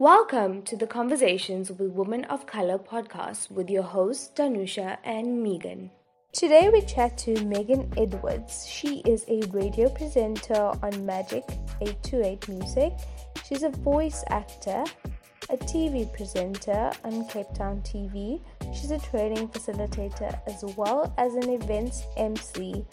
Welcome to the Conversations with Women of Color podcast with your hosts, Danusha and Megan. Today we chat to Megan Edwards. She is a radio presenter on Magic 828 Music. She's a voice actor, a TV presenter on Cape Town TV. She's a training facilitator as well as an events MC,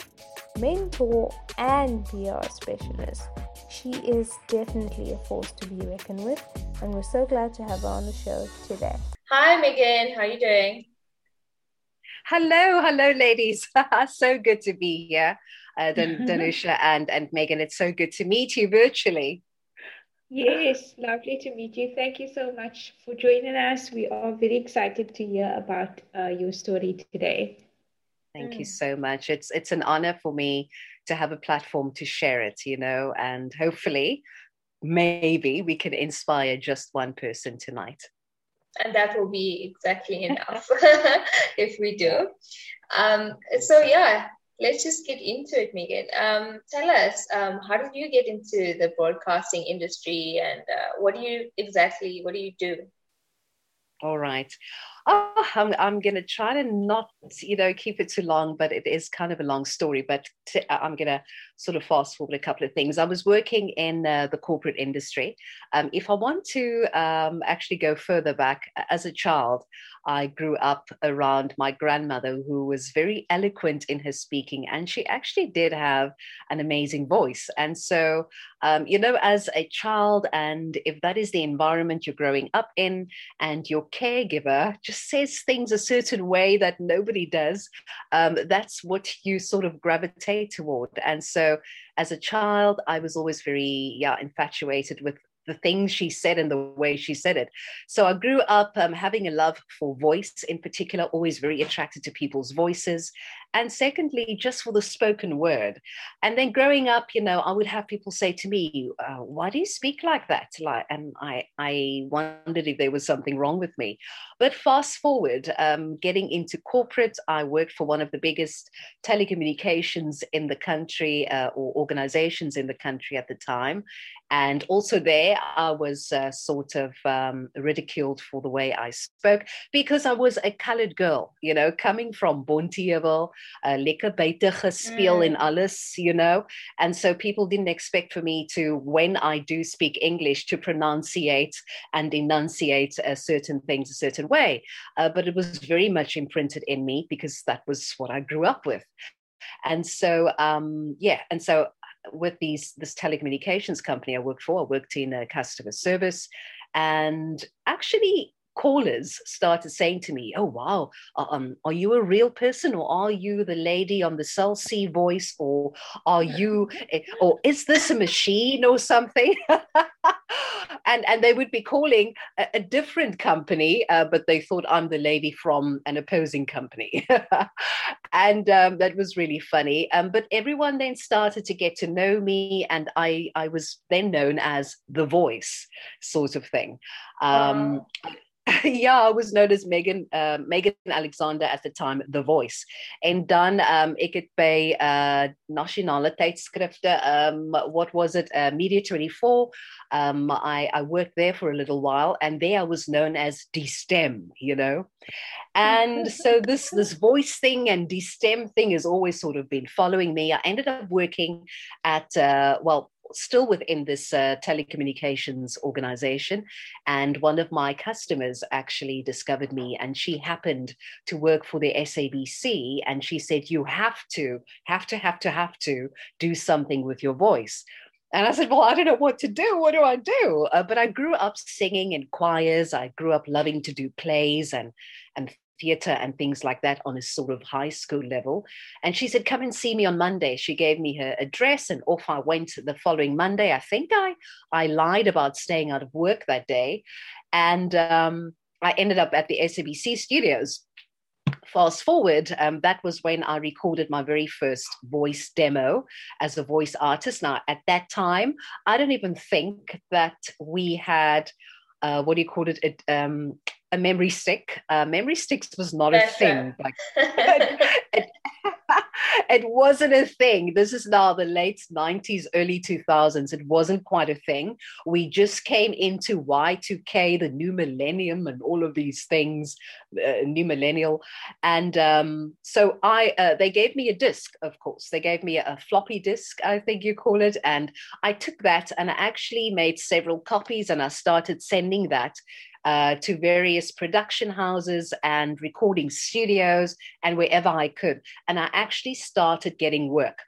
mentor, and PR specialist. She is definitely a force to be reckoned with, and we're so glad to have her on the show today. Hi, Megan. How are you doing? Hello, hello, ladies. so good to be here, uh, Dan- Danusha and, and Megan. It's so good to meet you virtually. Yes, lovely to meet you. Thank you so much for joining us. We are very excited to hear about uh, your story today. Thank mm. you so much. It's it's an honor for me to have a platform to share it, you know, and hopefully, maybe we can inspire just one person tonight and that will be exactly enough if we do. Um, so yeah, let's just get into it, Megan. Um, tell us, um, how did you get into the broadcasting industry, and uh, what do you exactly what do you do? All right. Oh, I'm, I'm going to try to not, you know, keep it too long, but it is kind of a long story. But i I'm going to sort of fast forward a couple of things. I was working in uh, the corporate industry. Um, if I want to um, actually go further back, as a child, I grew up around my grandmother, who was very eloquent in her speaking, and she actually did have an amazing voice. And so, um, you know, as a child, and if that is the environment you're growing up in, and your caregiver just says things a certain way that nobody does, um, that's what you sort of gravitate toward. And so, as a child, I was always very, yeah, infatuated with the things she said and the way she said it. So I grew up um, having a love for voice in particular, always very attracted to people's voices and secondly just for the spoken word. And then growing up you know i would have people say to me uh, why do you speak like that? Like and i i wondered if there was something wrong with me. But fast forward um, getting into corporate i worked for one of the biggest telecommunications in the country uh, or organizations in the country at the time. And also there i was uh, sort of um, ridiculed for the way i spoke because i was a colored girl you know coming from Bonteheuwel uh, lekker buite gespeel mm. en alles, you know. And so people didn't expect for me to, when I do speak English, to pronunciate and enunciate uh, certain things a certain way. Uh, but it was very much imprinted in me because that was what I grew up with. And so, um, yeah, and so with these this telecommunications company I worked for, I worked in a customer service, and actually callers started saying to me, "Oh wow, uh, um, are you a real person, or are you the lady on the Cell C voice, or are you, or is this a machine or something?" and and they would be calling a, a different company, uh, but they thought I'm the lady from an opposing company, and um, that was really funny. Um, but everyone then started to get to know me, and I I was then known as the voice, sort of thing. Um, ja, I was known as Megan uh, Megan Alexander at the time, The Voice. En dan um ek het by uh nasionale tydskrifte um what was it uh, Media 24 um I I worked there for a little while and there I was known as Die Stem, you know. And so this this voice thing and Die Stem thing has always sort of been following me. I ended up working at uh well still within this uh, telecommunications organization. And one of my customers actually discovered me, and she happened to work for the SABC. And she said, You have to, have to, have to, have to do something with your voice. And I said, Well, I don't know what to do. What do I do? Uh, but I grew up singing in choirs. I grew up loving to do plays and, and theater and things like that on a sort of high school level. And she said, Come and see me on Monday. She gave me her address, and off I went the following Monday. I think I, I lied about staying out of work that day. And um, I ended up at the SABC studios. Fast forward, um, that was when I recorded my very first voice demo as a voice artist. Now, at that time, I don't even think that we had uh, what do you call it? it um, a memory stick. Uh, memory sticks was not a thing. Like, it wasn't a thing. This is now the late 90s, early 2000s. It wasn't quite a thing. We just came into Y2K, the new millennium, and all of these things, uh, new millennial. And um, so I, uh, they gave me a disc, of course. They gave me a, floppy disk, I think you call it. And I took that and I actually made several copies and I started sending that uh, to various production houses and recording studios and wherever I could. And I actually started getting work.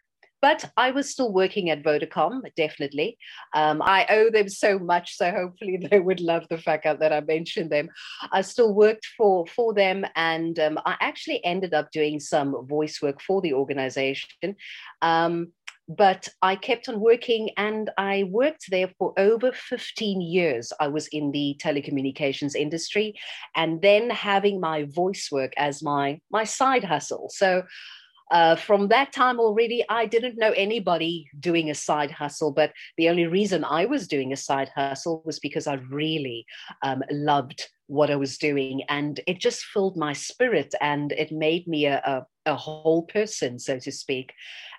But I was still working at Vodacom, definitely. Um, I owe them so much, so hopefully they would love the fact that I mentioned them. I still worked for for them, and um, I actually ended up doing some voice work for the organization. Um, but I kept on working and I worked there for over 15 years. I was in the telecommunications industry and then having my voice work as my, my side hustle. So uh, from that time already, I didn't know anybody doing a side hustle, but the only reason I was doing a side hustle was because I really um, loved what I was doing. And it just filled my spirit and it made me a, a, a whole person, so to speak.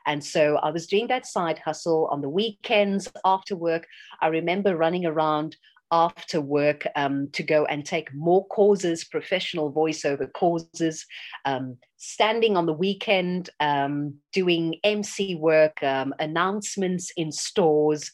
And so I was doing that side hustle on the weekends after work. I remember running around after work um, to go and take more courses, professional voiceover courses, um, standing on the weekend, um, doing MC work, um, announcements in stores,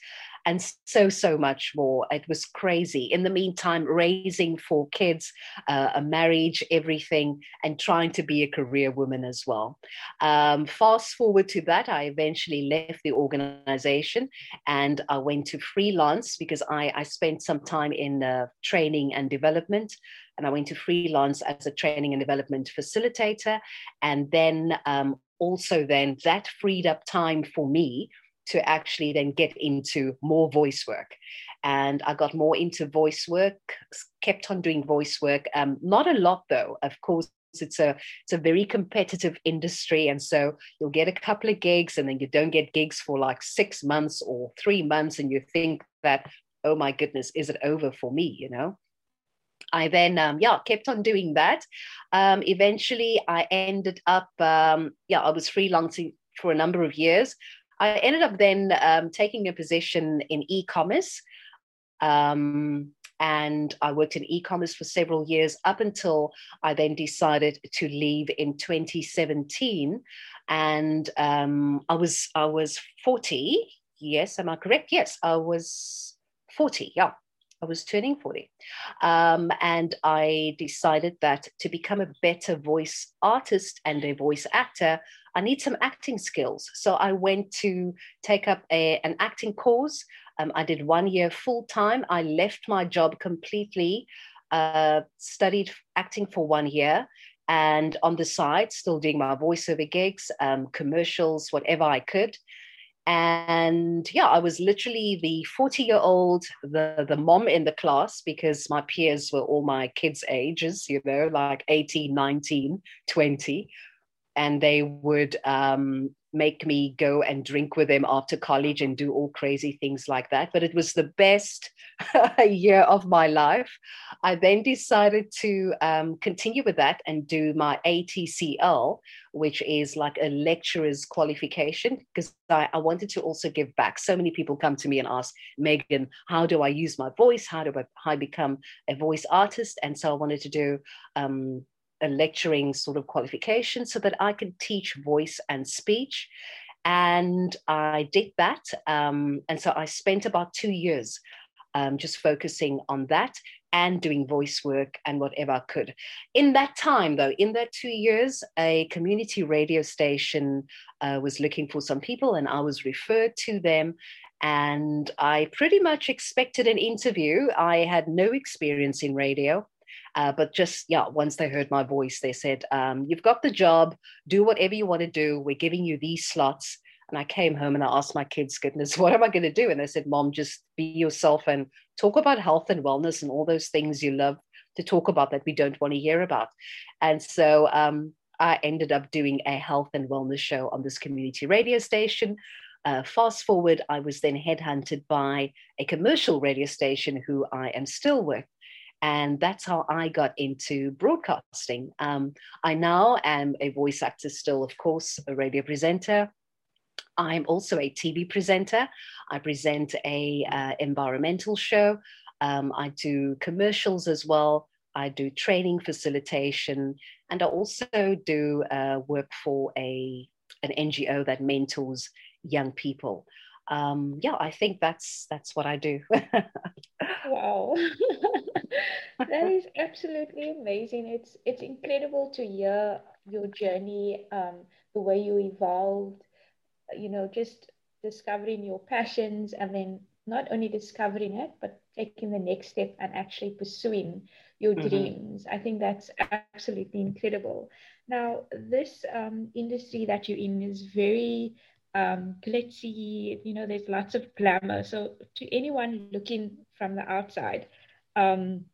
and so, so much more. It was crazy. In the meantime, raising four kids, uh, a marriage, everything, and trying to be a career woman as well. Um, fast forward to that, I eventually left the organization and I went to freelance because I, I spent some time in uh, training and development and I went to freelance as a training and development facilitator. And then um, also then that freed up time for me to actually then get into more voice work. And I got more into voice work, kept on doing voice work. Um, not a lot though, of course. It's a it's a very competitive industry, and so you'll get a couple of gigs, and then you don't get gigs for like six months or three months, and you think that, oh my goodness, is it over for me? You know. I then, um, yeah, kept on doing that. Um, eventually, I ended up, um, yeah, I was freelancing for a number of years. I ended up then um, taking a position in e-commerce. Um, and I worked in e-commerce for several years up until I then decided to leave in 2017. And um, I was I was 40. Yes, am I correct? Yes, I was 40. Yeah. I was turning 40. Um, and I decided that to become a better voice artist and a voice actor, I need some acting skills. So I went to take up a, an acting course. Um, I did one year full time. I left my job completely, uh, studied acting for one year. And on the side, still doing my voiceover gigs, um, commercials, whatever I could and yeah i was literally the 40 year old the the mom in the class because my peers were all my kids ages you know like 18 19 20 and they would um, make me go and drink with them after college and do all crazy things like that. But it was the best year of my life. I then decided to um, continue with that and do my ATCL, which is like a lecturer's qualification, because I, I, wanted to also give back. So many people come to me and ask, Megan, how do I use my voice? How do I, how I become a voice artist? And so I wanted to do um, a lecturing sort of qualification so that I could teach voice and speech. And I did that. Um, and so I spent about two years um, just focusing on that and doing voice work and whatever I could. In that time, though, in that two years, a community radio station uh, was looking for some people, and I was referred to them. And I pretty much expected an interview. I had no experience in radio. Uh, but just, yeah, once they heard my voice, they said, um, You've got the job, do whatever you want to do. We're giving you these slots. And I came home and I asked my kids, goodness, what am I going to do? And they said, Mom, just be yourself and talk about health and wellness and all those things you love to talk about that we don't want to hear about. And so um, I ended up doing a health and wellness show on this community radio station. Uh, fast forward, I was then headhunted by a commercial radio station who I am still with And that's how I got into broadcasting. Um, I now am a voice actor, still, of course, a radio presenter. I'm also a TV presenter. I present a uh, environmental show. Um, I do commercials as well. I do training facilitation, and I also do uh, work for a an NGO that mentors young people. Um, yeah, I think that's that's what I do. wow, that is absolutely amazing. It's it's incredible to hear your journey, um, the way you evolved. You know, just discovering your passions and then not only discovering it, but taking the next step and actually pursuing your mm-hmm. dreams. I think that's absolutely incredible. Now, this um, industry that you're in is very um, glitzy, you know, there's lots of glamour. So, to anyone looking from the outside, um,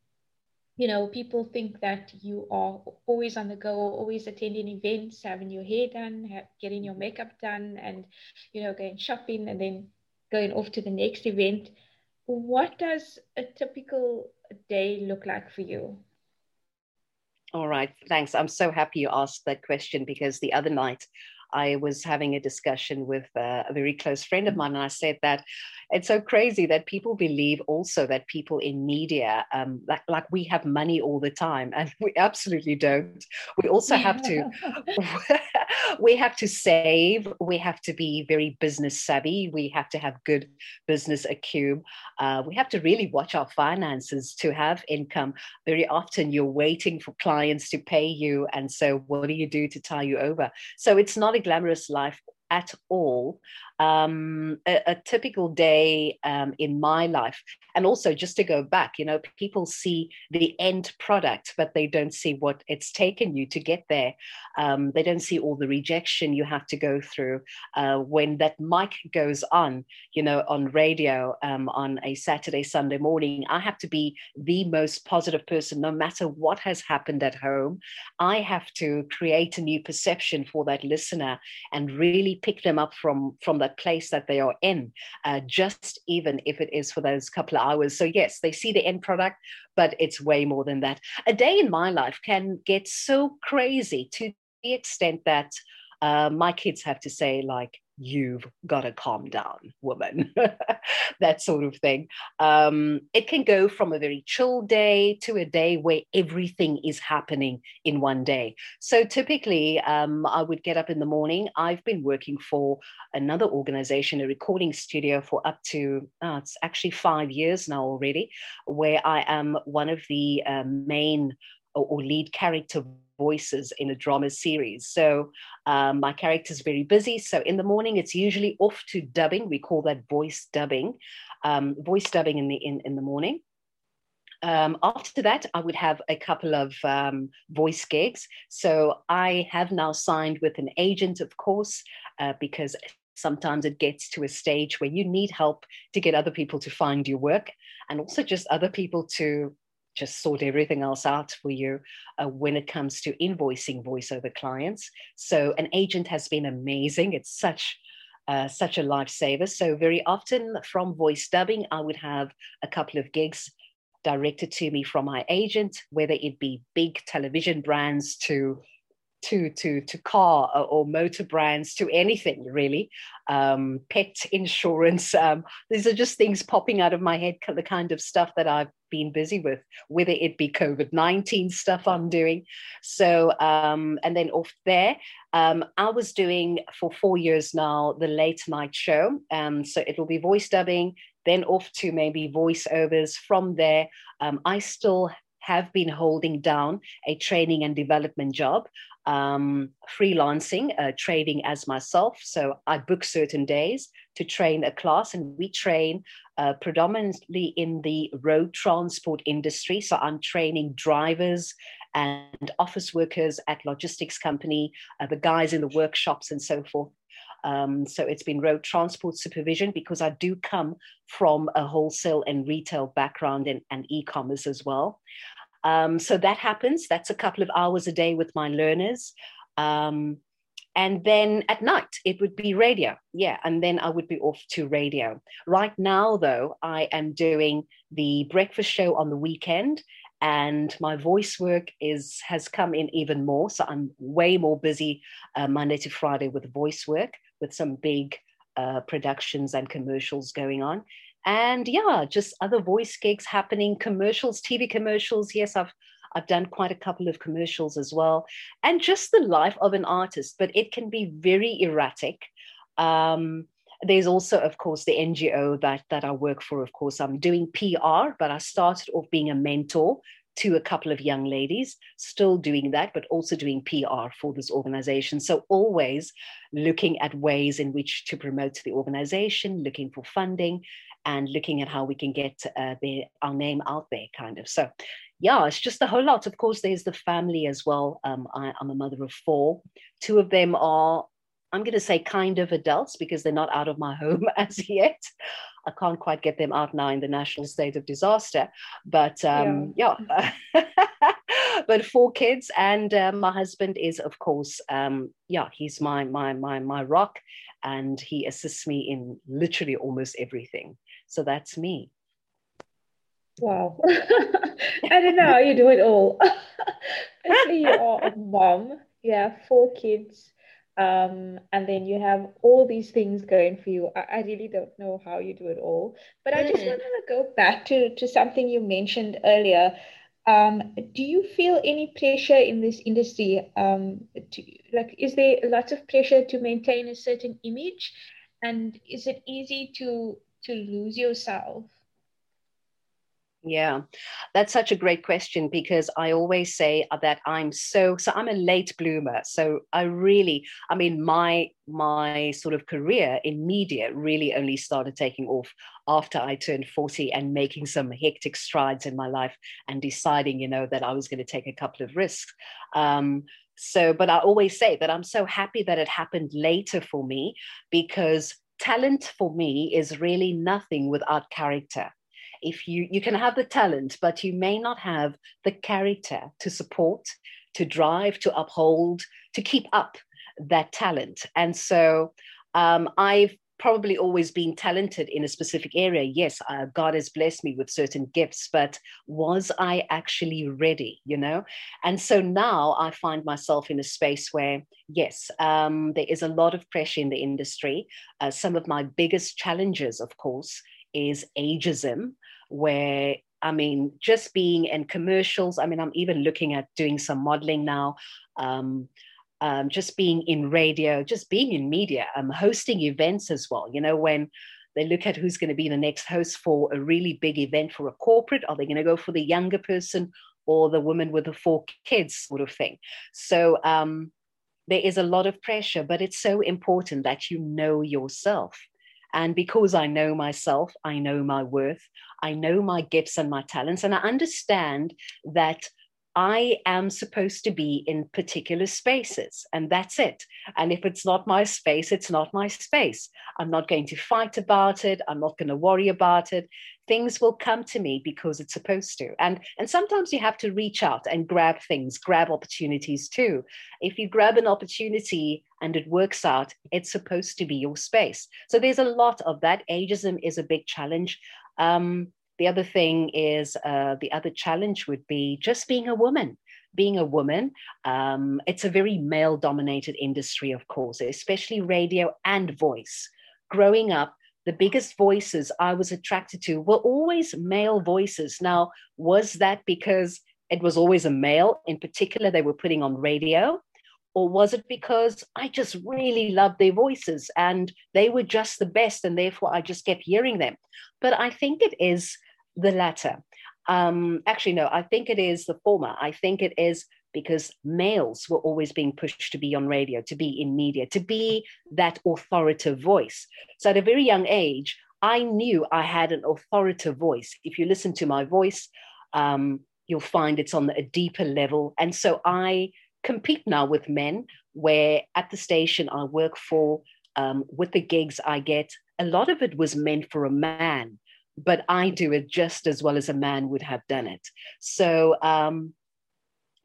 you know, people think that you are always on the go, always attending events, having your hair done, getting your makeup done, and, you know, going shopping and then going off to the next event. What does a typical day look like for you? All right, thanks. I'm so happy you asked that question because the other night I was having a discussion with uh, a very close friend of mine, and I said that it's so crazy that people believe also that people in media, um, like, like we have money all the time, and we absolutely don't. We also have to, we have to save. We have to be very business savvy. We have to have good business acumen. Uh, we have to really watch our finances to have income. Very often, you're waiting for clients to pay you, and so what do you do to tie you over? So it's not a glamorous life at all um, a, a, typical day um, in my life. And also, just to go back, you know, people see the end product, but they don't see what it's taken you to get there. Um, they don't see all the rejection you have to go through uh, when that mic goes on, you know, on radio um, on a Saturday, Sunday morning. I have to be the most positive person, no matter what has happened at home. I have to create a new perception for that listener and really pick them up from, from that place that they are in, uh, just even if it is for those couple of hours. So, yes, they see the end product, but it's way more than that. A day in my life can get so crazy to the extent that uh, my kids have to say, like, you've got to calm down, woman, that sort of thing. Um, it can go from a very chill day to a day where everything is happening in one day. So typically, um, I would get up in the morning. I've been working for another organization, a recording studio, for up to, oh, it's actually five years now already, where I am one of the uh, main or, or lead character voices in a drama series. So um, my character is very busy. So in the morning, it's usually off to dubbing. We call that voice dubbing, um, voice dubbing in the in, in the morning. Um, after that, I would have a couple of um, voice gigs. So I have now signed with an agent, of course, uh, because sometimes it gets to a stage where you need help to get other people to find your work and also just other people to just sort everything else out for you uh, when it comes to invoicing voiceover clients. So an agent has been amazing. It's such uh, such a lifesaver. So very often from voice dubbing, I would have a couple of gigs directed to me from my agent, whether it be big television brands to to to to car or motor brands to anything really um, pet insurance um, these are just things popping out of my head the kind of stuff that i've been busy with whether it be covid-19 stuff i'm doing. So um, and then off there um, i was doing for four years now the late night show. Um, so it'll be voice dubbing then off to maybe voiceovers. From there um, i still have been holding down a training and development job um, freelancing, uh, trading as myself. So I book certain days to train a class, and we train uh, predominantly in the road transport industry. So I'm training drivers and office workers at logistics company, uh, the guys in the workshops, and so forth. Um, so it's been road transport supervision because I do come from a wholesale and retail background and, and e-commerce as well. Um, so that happens. That's a couple of hours a day with my learners. Um, and then at night, it would be radio. Yeah. And then I would be off to radio. Right now, though, I am doing the breakfast show on the weekend and my voice work is has come in even more. So I'm way more busy uh, Monday to Friday with voice work, with some big uh, productions and commercials going on. And yeah, just other voice gigs happening, commercials, TV commercials. Yes, I've I've done quite a couple of commercials as well, and just the life of an artist. But it can be very erratic. Um, there's also, of course, the NGO that that I work for. Of course, I'm doing PR, but I started off being a mentor to a couple of young ladies, still doing that, but also doing PR for this organization. So always looking at ways in which to promote the organization, looking for funding, and looking at how we can get uh, the, our name out there, kind of. So, yeah, it's just a whole lot. Of course, there's the family as well. Um, I, I'm a mother of four. Two of them are I'm going to say kind of adults because they're not out of my home as yet. I can't quite get them out now in the national state of disaster. But um, yeah, yeah. but four kids, and uh, my husband is, of course, um, yeah, he's my my my my rock, and he assists me in literally almost everything. So that's me. Wow, I don't know how you do it all. Actually, you are a mom. You have four kids um, and then you have all these things going for you. I, I really don't know how you do it all, but I just mm. wanted to go back to, to something you mentioned earlier. Um, do you feel any pressure in this industry? Um, to, like, is there lots of pressure to maintain a certain image, and is it easy to to lose yourself? Yeah, that's such a great question because I always say that I'm so so I'm a late bloomer. So I really, I mean, my my sort of career in media really only started taking off after I turned 40 and making some hectic strides in my life and deciding, you know, that I was going to take a couple of risks. Um, so, but I always say that I'm so happy that it happened later for me because talent for me is really nothing without character if you you can have the talent but you may not have the character to support to drive to uphold to keep up that talent. And so um, i've probably always been talented in a specific area. Yes uh, god has blessed me with certain gifts but was i actually ready you know? And so now i find myself in a space where yes um, there is a lot of pressure in the industry. Uh, some of my biggest challenges of course is ageism where I mean, just being in commercials. I mean, I'm even looking at doing some modeling now. Um, um, just being in radio, just being in media, um, hosting events as well. You know, when they look at who's going to be the next host for a really big event for a corporate, are they going to go for the younger person or the woman with the four kids sort of thing? So um, there is a lot of pressure, but it's so important that you know yourself. And because I know myself, I know my worth, I know my gifts and my talents, and I understand that I am supposed to be in particular spaces, and that's it. And if it's not my space, it's not my space. I'm not going to fight about it. I'm not going to worry about it things will come to me because it's supposed to and and sometimes you have to reach out and grab things grab opportunities too if you grab an opportunity and it works out it's supposed to be your space. So there's a lot of that. Ageism is a big challenge. Um, the other thing is uh, the other challenge would be just being a woman. Being a woman um, it's a very male dominated industry of course especially radio and voice. Growing up the biggest voices I was attracted to were always male voices. Now, was that because it was always a male in particular they were putting on radio? Or was it because I just really loved their voices and they were just the best and therefore I just kept hearing them? But I think it is the latter. Um, actually, no, I think it is the former. I think it is because males were always being pushed to be on radio, to be in media, to be that authoritative voice. So at a very young age, I knew I had an authoritative voice. If you listen to my voice, um, you'll find it's on a deeper level. And so I compete now with men, where at the station I work for, um, with the gigs I get, a lot of it was meant for a man, but I do it just as well as a man would have done it. So um,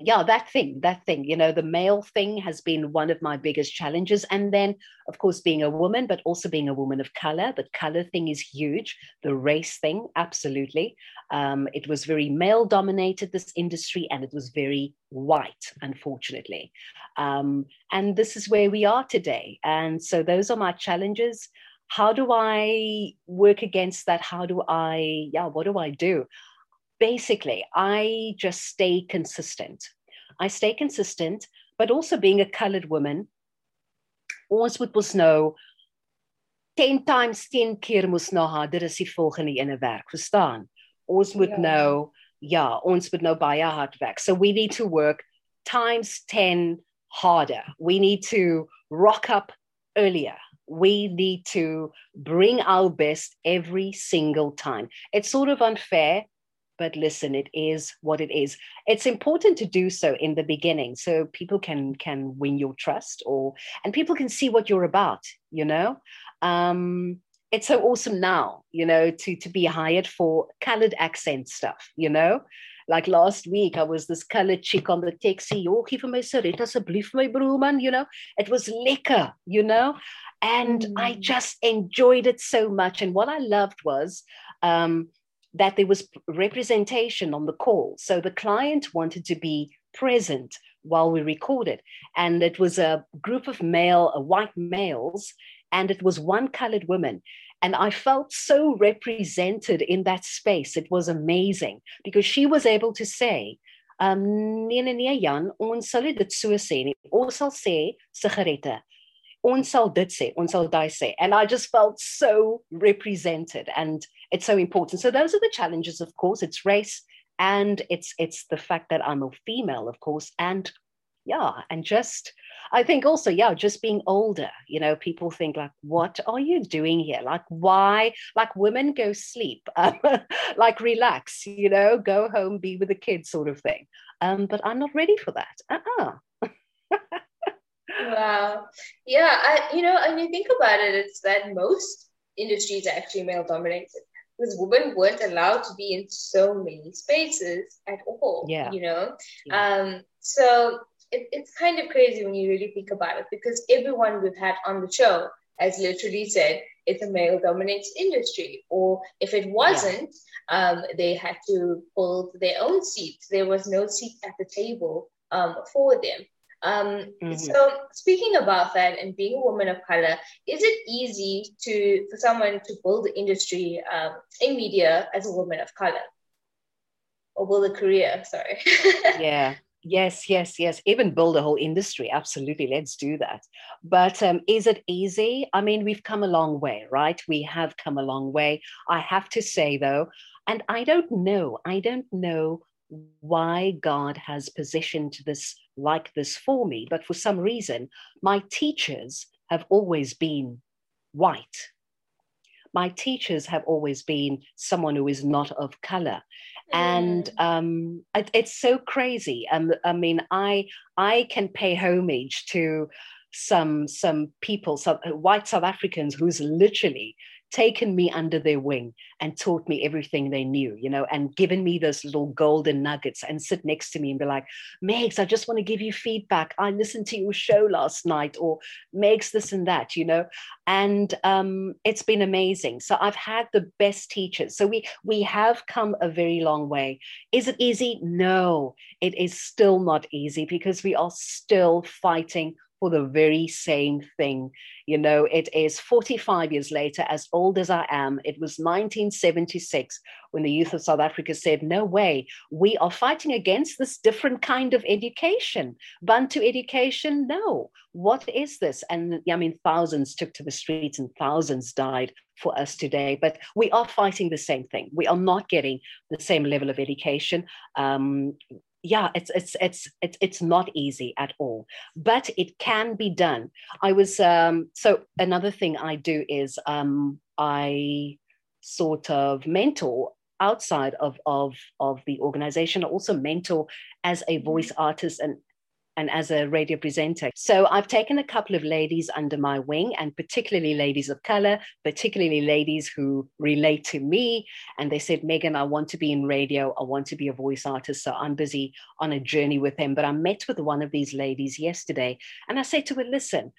yeah, that thing, that thing, you know, the male thing has been one of my biggest challenges. And then, of course, being a woman, but also being a woman of color, the color thing is huge. The race thing, absolutely. Um, it was very male dominated, this industry, and it was very white, unfortunately. Um, and this is where we are today. And so, those are my challenges. How do I work against that? How do I, yeah, what do I do? Basically, I just stay consistent. I stay consistent, but also being a colored woman, ons moet ons nou 10 times 10 keer moes na haar dit is die volgende ene werk, verstaan? Ons moet ja. nou ja, ons moet nou baie hard werk. So we need to work times 10 harder. We need to rock up earlier. We need to bring our best every single time. It's sort of unfair but listen it is what it is. It's important to do so in the beginning so people can can win your trust or and people can see what you're about you know? Um it's so awesome now you know to to be hired for colored accent stuff you know? Like last week I was this colored chick on the taxi oh vir my Sarita asseblief my broer you know it was lekker you know? And mm. I just enjoyed it so much. And what I loved was um that there was representation on the call. So the client wanted to be present while we recorded. And it was a group of male, uh, white males, and it was one colored woman. And I felt so represented in that space. It was amazing because she was able to say, um, sal sal. And I just felt so represented and it's so important. So those are the challenges, of course. It's race and it's it's the fact that I'm a female, of course, and yeah, and just I think also, yeah, just being older, you know, people think like, what are you doing here? Like, why? Like, women go sleep, um, like, relax, you know, go home, be with the kids, sort of thing. Um, but I'm not ready for that. Uh-uh. wow. Yeah, I, you know, and you think about it, it's that most industries are actually male dominated because women weren't allowed to be in so many spaces at all. Yeah. You know? Yeah. Um, so it, it's kind of crazy when you really think about it because everyone we've had on the show has literally said it's a male dominated industry. Or if it wasn't, yeah. um, they had to pull their own seats. There was no seat at the table um, for them. Um, mm-hmm. So speaking about that and being a woman of color, is it easy to for someone to build the industry um, in media as a woman of color, or build a career? Sorry. yeah. Yes, yes, yes. Even build a whole industry. Absolutely. Let's do that. But um, is it easy? I mean, we've come a long way, right? We have come a long way. I have to say, though, and I don't know, I don't know why God has positioned this like this for me, but for some reason, my teachers have always been white. My teachers have always been someone who is not of color. Mm. And um, it, it's so crazy. Um, I mean, I I can pay homage to some some people, some white South Africans who's literally taken me under their wing and taught me everything they knew, you know, and given me those little golden nuggets and sit next to me and be like, Megs, I just want to give you feedback. I listened to your show last night, or Megs, this and that, you know. And um, it's been amazing. So I've had the best teachers. So we we have come a very long way. Is it easy? No, it is still not easy because we are still fighting for the very same thing. You know, it is 45 years later, as old as I am. It was 1976 when the youth of South Africa said, No way, we are fighting against this different kind of education. Bantu education, no. What is this? And I mean, thousands took to the streets and thousands died for us today. But we are fighting the same thing. We are not getting the same level of education. Um, yeah it's it's it's it's it's not easy at all but it can be done. I was um so another thing i do is um i sort of mentor outside of of of the organization I also mentor as a voice artist and and as a radio presenter. So I've taken a couple of ladies under my wing, and particularly ladies of color, particularly ladies who relate to me. And they said, Megan, I want to be in radio. I want to be a voice artist. So I'm busy on a journey with them. But I met with one of these ladies yesterday, and I said to her, listen,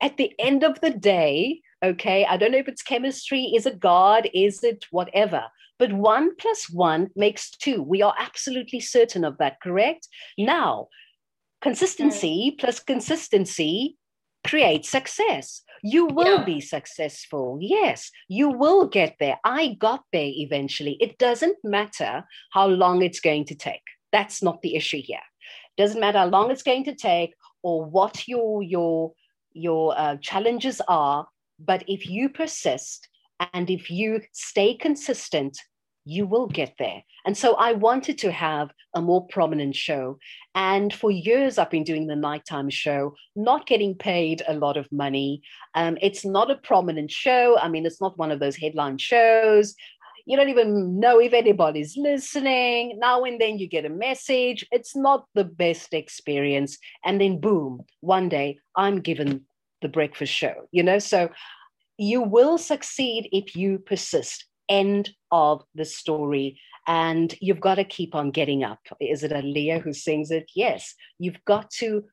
at the end of the day, okay, I don't know if it's chemistry, is it God, is it whatever? But one plus one makes two. We are absolutely certain of that, correct? Now, Consistency plus consistency creates success. You will yeah. be successful. Yes, you will get there. I got there eventually. It doesn't matter how long it's going to take. That's not the issue here. Doesn't matter how long it's going to take or what your your your uh, challenges are. But if you persist and if you stay consistent, you will get there. And so I wanted to have a more prominent show. And for years, I've been doing the nighttime show, not getting paid a lot of money. Um, it's not a prominent show. I mean, it's not one of those headline shows. You don't even know if anybody's listening. Now and then you get a message. It's not the best experience. And then, boom, one day I'm given the breakfast show, you know? So you will succeed if you persist end of the story. And you've got to keep on getting up. Is it Aaliyah who sings it? Yes. You've got to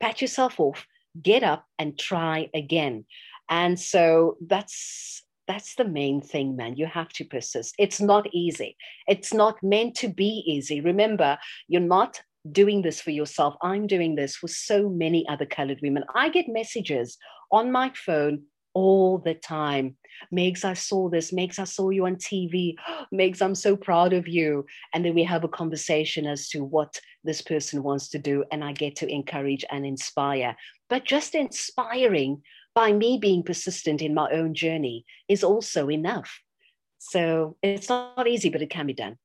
pat yourself off, get up and try again. And so that's that's the main thing, man. You have to persist. It's not easy. It's not meant to be easy. Remember, you're not doing this for yourself. I'm doing this for so many other colored women. I get messages on my phone all the time. Megs, I saw this. Megs, I saw you on TV. Megs, I'm so proud of you. And then we have a conversation as to what this person wants to do. And I get to encourage and inspire. But just inspiring by me being persistent in my own journey is also enough. So it's not easy, but it can be done.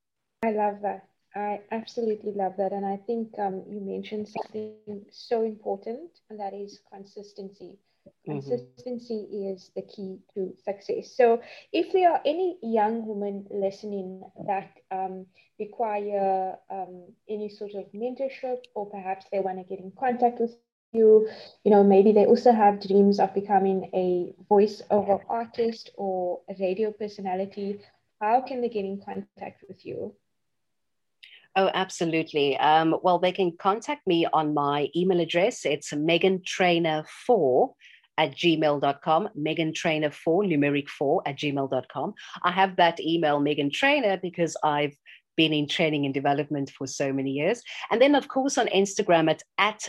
I love that. I absolutely love that. And I think um, you mentioned something so important, and that is consistency. Mm-hmm. Consistency mm-hmm. is the key to success. So, if there are any young women listening that um, require um, any sort of mentorship, or perhaps they want to get in contact with you, you know, maybe they also have dreams of becoming a voiceover artist or a radio personality, how can they get in contact with you? Oh, absolutely. Um, well, they can contact me on my email address. It's Megan Trainer 4 at gmail.com, Megan Trainer 4, numeric 4 at gmail.com. I have that email, Megan Trainer, because I've been in training and development for so many years. And then, of course, on Instagram at, at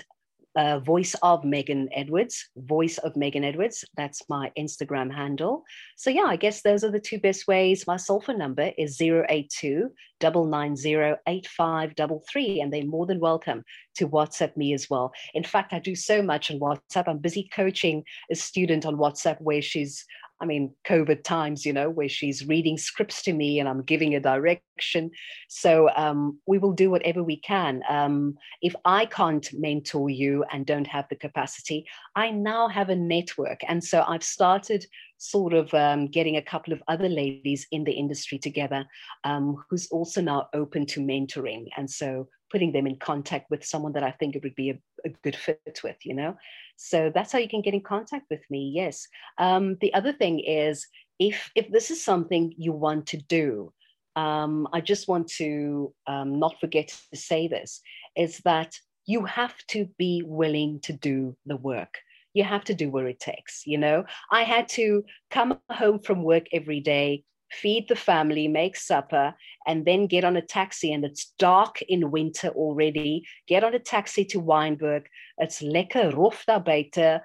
uh, voice of Megan Edwards, voice of Megan Edwards. That's my Instagram handle. So yeah, I guess those are the two best ways. My cell phone number is 082 990 and they're more than welcome to WhatsApp me as well. In fact, I do so much on WhatsApp. I'm busy coaching a student on WhatsApp where she's I mean, COVID times, you know, where she's reading scripts to me and I'm giving a direction. So um, we will do whatever we can. Um, if I can't mentor you and don't have the capacity, I now have a network. And so I've started sort of um, getting a couple of other ladies in the industry together um, who's also now open to mentoring. And so putting them in contact with someone that I think it would be a, a good fit with, you know? So that's how you can get in contact with me. Yes. Um, the other thing is if if this is something you want to do, um, I just want to um, not forget to say this: is that you have to be willing to do the work. You have to do what it takes. You know, I had to come home from work every day, feed the family, make supper, and then get on a taxi. And it's dark in winter already. Get on a taxi to Wynberg. It's lekker rof daar buiten.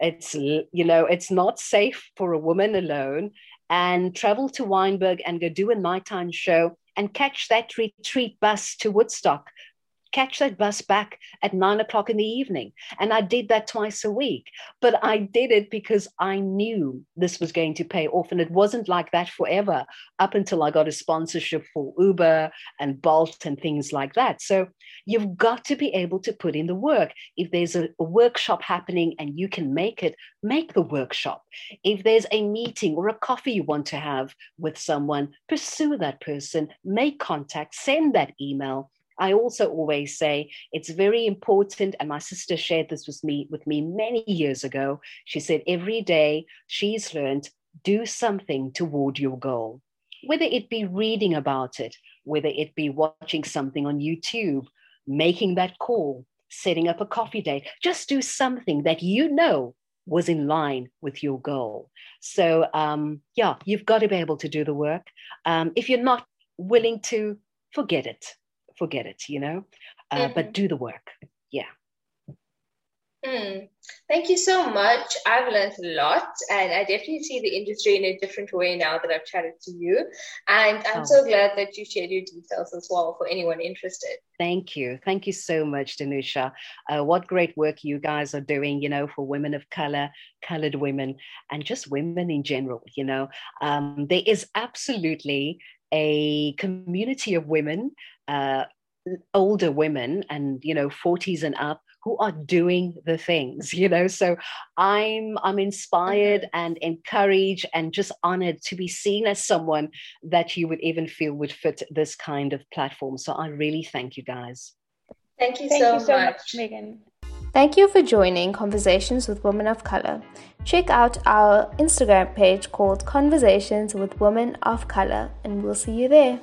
It's, you know, it's not safe for a woman alone. And travel to Wynberg and go do a nighttime show and catch that retreat bus to Woodstock catch that bus back at nine o'clock in the evening. And I did that twice a week. But I did it because I knew this was going to pay off. And it wasn't like that forever up until I got a sponsorship for Uber and Bolt and things like that. So you've got to be able to put in the work. If there's a, a workshop happening and you can make it, make the workshop. If there's a meeting or a coffee you want to have with someone, pursue that person, make contact, send that email I also always say it's very important, and my sister shared this with me with me many years ago. She said every day she's learned do something toward your goal, whether it be reading about it, whether it be watching something on YouTube, making that call, setting up a coffee date. Just do something that you know was in line with your goal. So, um, yeah, you've got to be able to do the work. Um, if you're not willing to, forget it, forget it, you know, uh, mm-hmm. but do the work. Yeah. Mm. Thank you so much. I've learned a lot, and I definitely see the industry in a different way now that I've chatted to you. And I'm oh. so glad that you shared your details as well for anyone interested. Thank you. Thank you so much, Danusha. Uh, what great work you guys are doing, you know, for women of color, colored women, and just women in general. You know, um, there is absolutely a community of women. Uh, older women and you know 40s and up who are doing the things you know so i'm i'm inspired mm-hmm. and encouraged and just honored to be seen as someone that you would even feel would fit this kind of platform so i really thank you guys thank you, thank so, you so much. much megan Thank you for joining Conversations with Women of Color. Check out our Instagram page called Conversations with Women of Color, and we'll see you there.